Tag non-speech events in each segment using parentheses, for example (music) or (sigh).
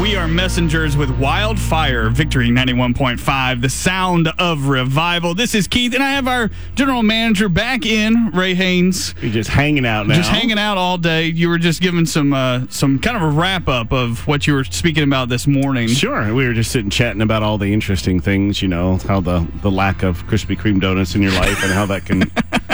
We are messengers with Wildfire, Victory 91.5, the sound of revival. This is Keith, and I have our general manager back in, Ray Haynes. You're just hanging out now. Just hanging out all day. You were just giving some uh, some kind of a wrap up of what you were speaking about this morning. Sure. We were just sitting chatting about all the interesting things, you know, how the, the lack of Krispy Kreme donuts in your life and how that can (laughs)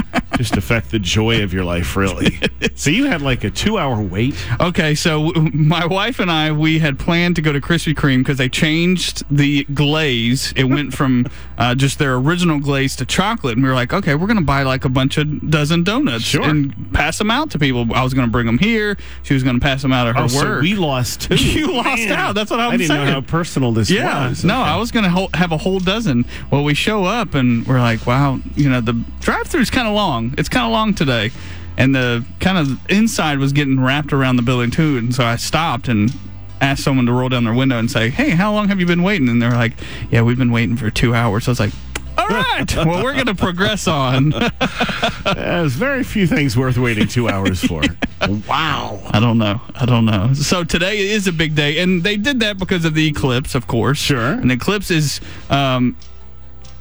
just affect the joy of your life, really. (laughs) so you had like a two hour wait. Okay, so w- my wife and I we had planned to go to Krispy Kreme because they changed the glaze. It went from (laughs) uh, just their original glaze to chocolate, and we were like, okay, we're gonna buy like a bunch of dozen donuts Sure. and pass them out to people. I was gonna bring them here. She was gonna pass them out at her Oh, so work. we lost (laughs) two. You lost out. That's what I'm I didn't saying. know how personal this yeah, was. no, Okay. I was gonna ho- have a whole dozen. Well, we show up and we're like, wow, you know, the drive-through is kind of long. It's kind of long today, and the kind of inside was getting wrapped around the building too. And so I stopped and asked someone to roll down their window and say, "Hey, how long have you been waiting?" And they're like, "Yeah, we've been waiting for two hours." So I was like. All right. (laughs) Well, we're going to progress on. (laughs) There's very few things worth waiting two hours for. (laughs) wow. I don't know. I don't know. So today is a big day, and they did that because of the eclipse, of course. Sure. And the eclipse is um,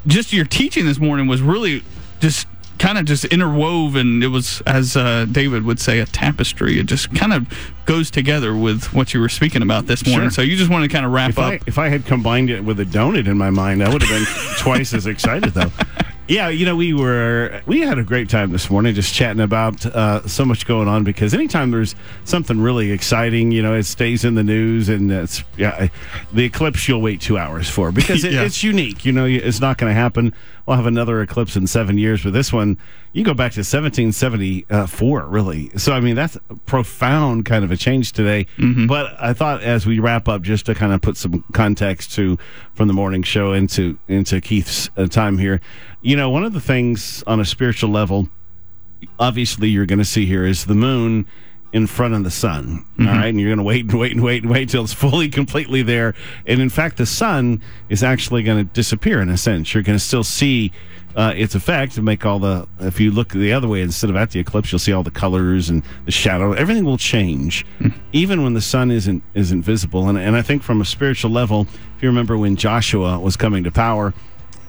just your teaching this morning was really just kind of just interwoven. It was, as uh, David would say, a tapestry. It just kind of goes together with what you were speaking about this morning. Sure. So you just want to kind of wrap If up. I, if I had combined it with a donut in my mind, I would have been twice as excited, though. Yeah, you know, we were we had a great time this morning just chatting about uh, so much going on because anytime there's something really exciting, you know, it stays in the news and it's yeah, the eclipse you'll wait two hours for because (laughs) it, Yeah. it's unique. You know, it's not going to happen. We'll have another eclipse in seven years, but this one you go back to 1774, really. So I mean, that's a profound kind of a change today. But I thought as we wrap up, just to kind of put some context to from the morning show into into Keith's uh, time here, you know, one of the things on a spiritual level, obviously you're going to see here is the moon in front of the sun. all right, and you're going to wait and wait and wait and wait till it's (laughs) fully completely there. And in fact, the sun is actually going to disappear in a sense. You're going to still see. Uh, its effect to make all the if you look the other way instead of at the eclipse you'll see all the colors and the shadow everything will change even when the sun isn't isn't visible and, and i think from a spiritual level if you remember when joshua was coming to power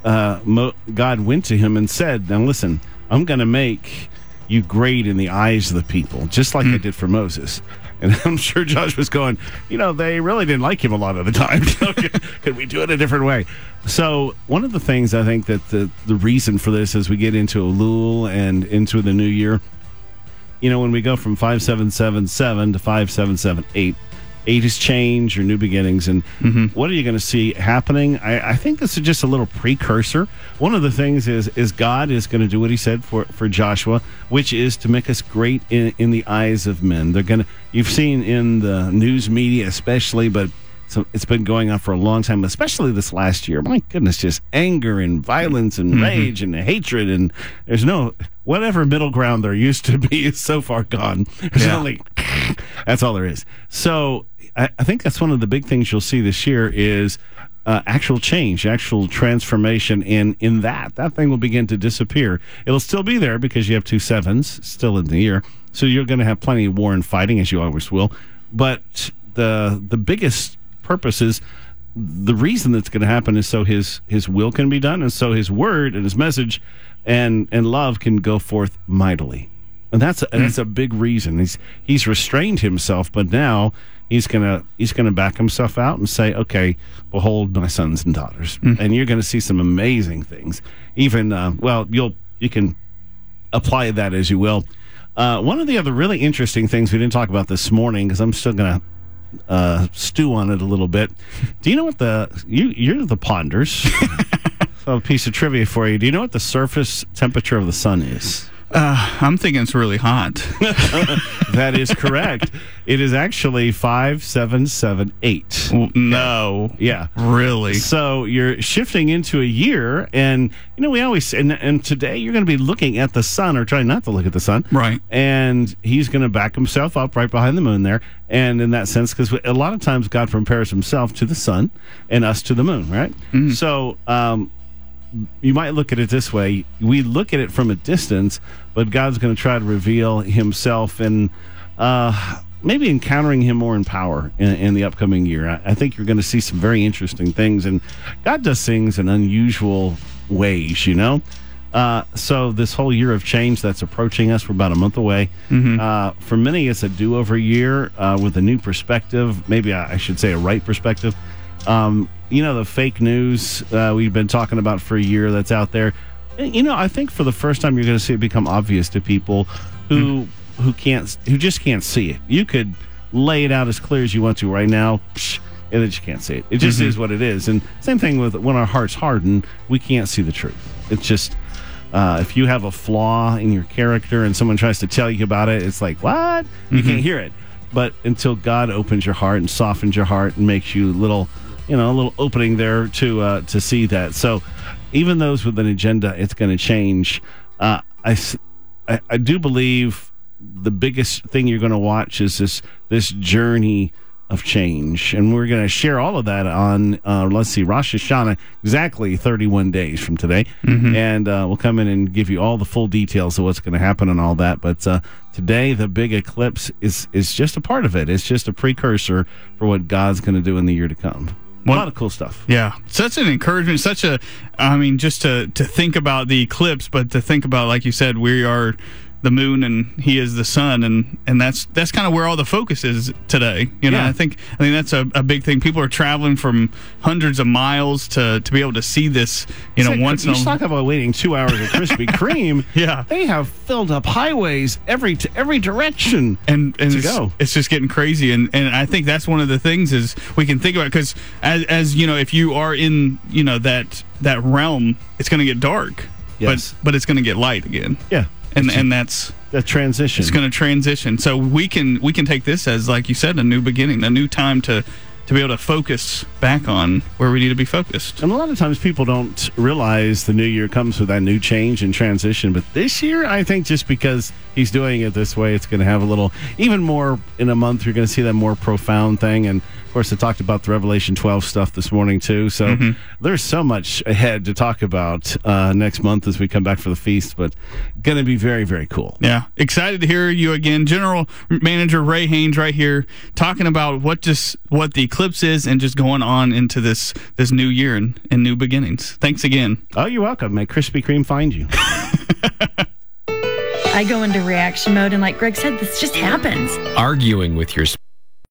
uh, Mo- God went to him and said, Now listen, I'm going to make you grade in the eyes of the people, just like I hmm. did for Moses. And (laughs) I'm sure Josh was going, you know, they really didn't like him a lot of the time. (laughs) So could, could we do it a different way? So, one of the things I think that the, the reason for this as we get into Elul and into the new year, you know, when we go from 5777 to 5778, eight is change or new beginnings. And mm-hmm. what are you going to see happening? I, I think this is just a little precursor. One of the things is is God is going to do what he said for, for Joshua, which is to make us great in, in the eyes of men. They're going to, you've seen in the news media, especially, but so it's been going on for a long time, especially this last year. My goodness, just anger and violence and mm-hmm. rage and hatred and there's no whatever middle ground there used to be (laughs) is so far gone. There's Yeah. only (laughs) that's all there is. So I, I think that's one of the big things you'll see this year is uh, actual change, actual transformation in in that. That thing will begin to disappear. It'll still be there because you have two sevens still in the year, so you're going to have plenty of war and fighting as you always will. But the the biggest purpose is the reason that's going to happen is so his his will can be done, and so his word and his message and and love can go forth mightily. And that's a, that's a big reason. He's he's restrained himself, but now he's gonna he's gonna back himself out and say, "Okay, behold my sons and daughters," and you're gonna see some amazing things. Even uh, well, you'll you can apply that as you will. Uh, one of the other really interesting things we didn't talk about this morning because I'm still gonna uh, stew on it a little bit. Do you know what the you you're the ponders? (laughs) so a piece of trivia for you. Do you know what the surface temperature of the sun is? Uh, I'm thinking it's really hot. (laughs) That is correct. it is actually five seven seven eight. Well, no. Yeah. Really? So you're shifting into a year, and you know we always and, and today you're going to be looking at the sun or trying not to look at the sun, Right. And he's going to back himself up right behind the moon there, and in that sense, because a lot of times God compares Himself to the sun and us to the moon, right? So um, you might look at it this way: we look at it from a distance, but God's going to try to reveal Himself and uh, maybe encountering Him more in power in, in the upcoming year. I, I think you're going to see some very interesting things, and God does things in unusual ways. You know. Uh, so this whole year of change that's approaching us, we're about a month away. Uh, for many, it's a do-over year uh, with a new perspective. Maybe I, I should say a right perspective. Um, you know, the fake news uh, we've been talking about for a year that's out there. You know, I think for the first time you're going to see it become obvious to people who who can't who just can't see it. You could lay it out as clear as you want to right now. Psh, and they just can't see it. It just is what it is. And same thing with when our hearts harden, we can't see the truth. It's just uh, if you have a flaw in your character and someone tries to tell you about it, it's like what you can't hear it. But until God opens your heart and softens your heart and makes you a little, you know, a little opening there to uh, to see that. So even those with an agenda, it's going to change. Uh, i i do believe the biggest thing you're going to watch is this this journey of change, and we're going to share all of that on uh, let's see, Rosh Hashanah, exactly 31 days from today, and uh, we'll come in and give you all the full details of what's going to happen and all that. But uh, today, the big eclipse is is just a part of it. It's just a precursor for what God's going to do in the year to come. A lot of cool stuff. Yeah, such an encouragement. Such a, I mean, just to to think about the eclipse, but to think about, like you said, we are the moon and he is the sun, and and that's that's kind of where all the focus is today. You know, Yeah. I think I think that's a, a big thing. People are traveling from hundreds of miles to to be able to see this. You know, Say, once in you talk about waiting two hours at Krispy (laughs) Kreme. Yeah. they have filled up highways every to every direction. and and to it's, go. it's just getting crazy and and I think that's one of the things is we can think about because as as you know if you are in you know that that realm it's going to get dark Yes. but but it's going to get light again Yeah, and and that's the transition. it's going to transition so we can we can take this as like you said a new beginning a new time to to be able to focus back on where we need to be focused And a lot of times people don't realize the new year comes with that new change and transition. But this year, I think just because he's doing it this way, it's going to have a little, even more in a month, you're going to see that more profound thing. And of course, I talked about the Revelation 12 stuff this morning, too. So there's so much ahead to talk about uh, next month as we come back for the feast, but going to be very, very cool. Yeah, excited to hear you again, General Manager Ray Haynes, right here, talking about what just what the eclipse is, and just going on into this this new year and, and new beginnings. Thanks again. Oh, you're welcome. May Krispy Kreme find you. (laughs) I go into reaction mode, and like Greg said, this just happens. arguing with your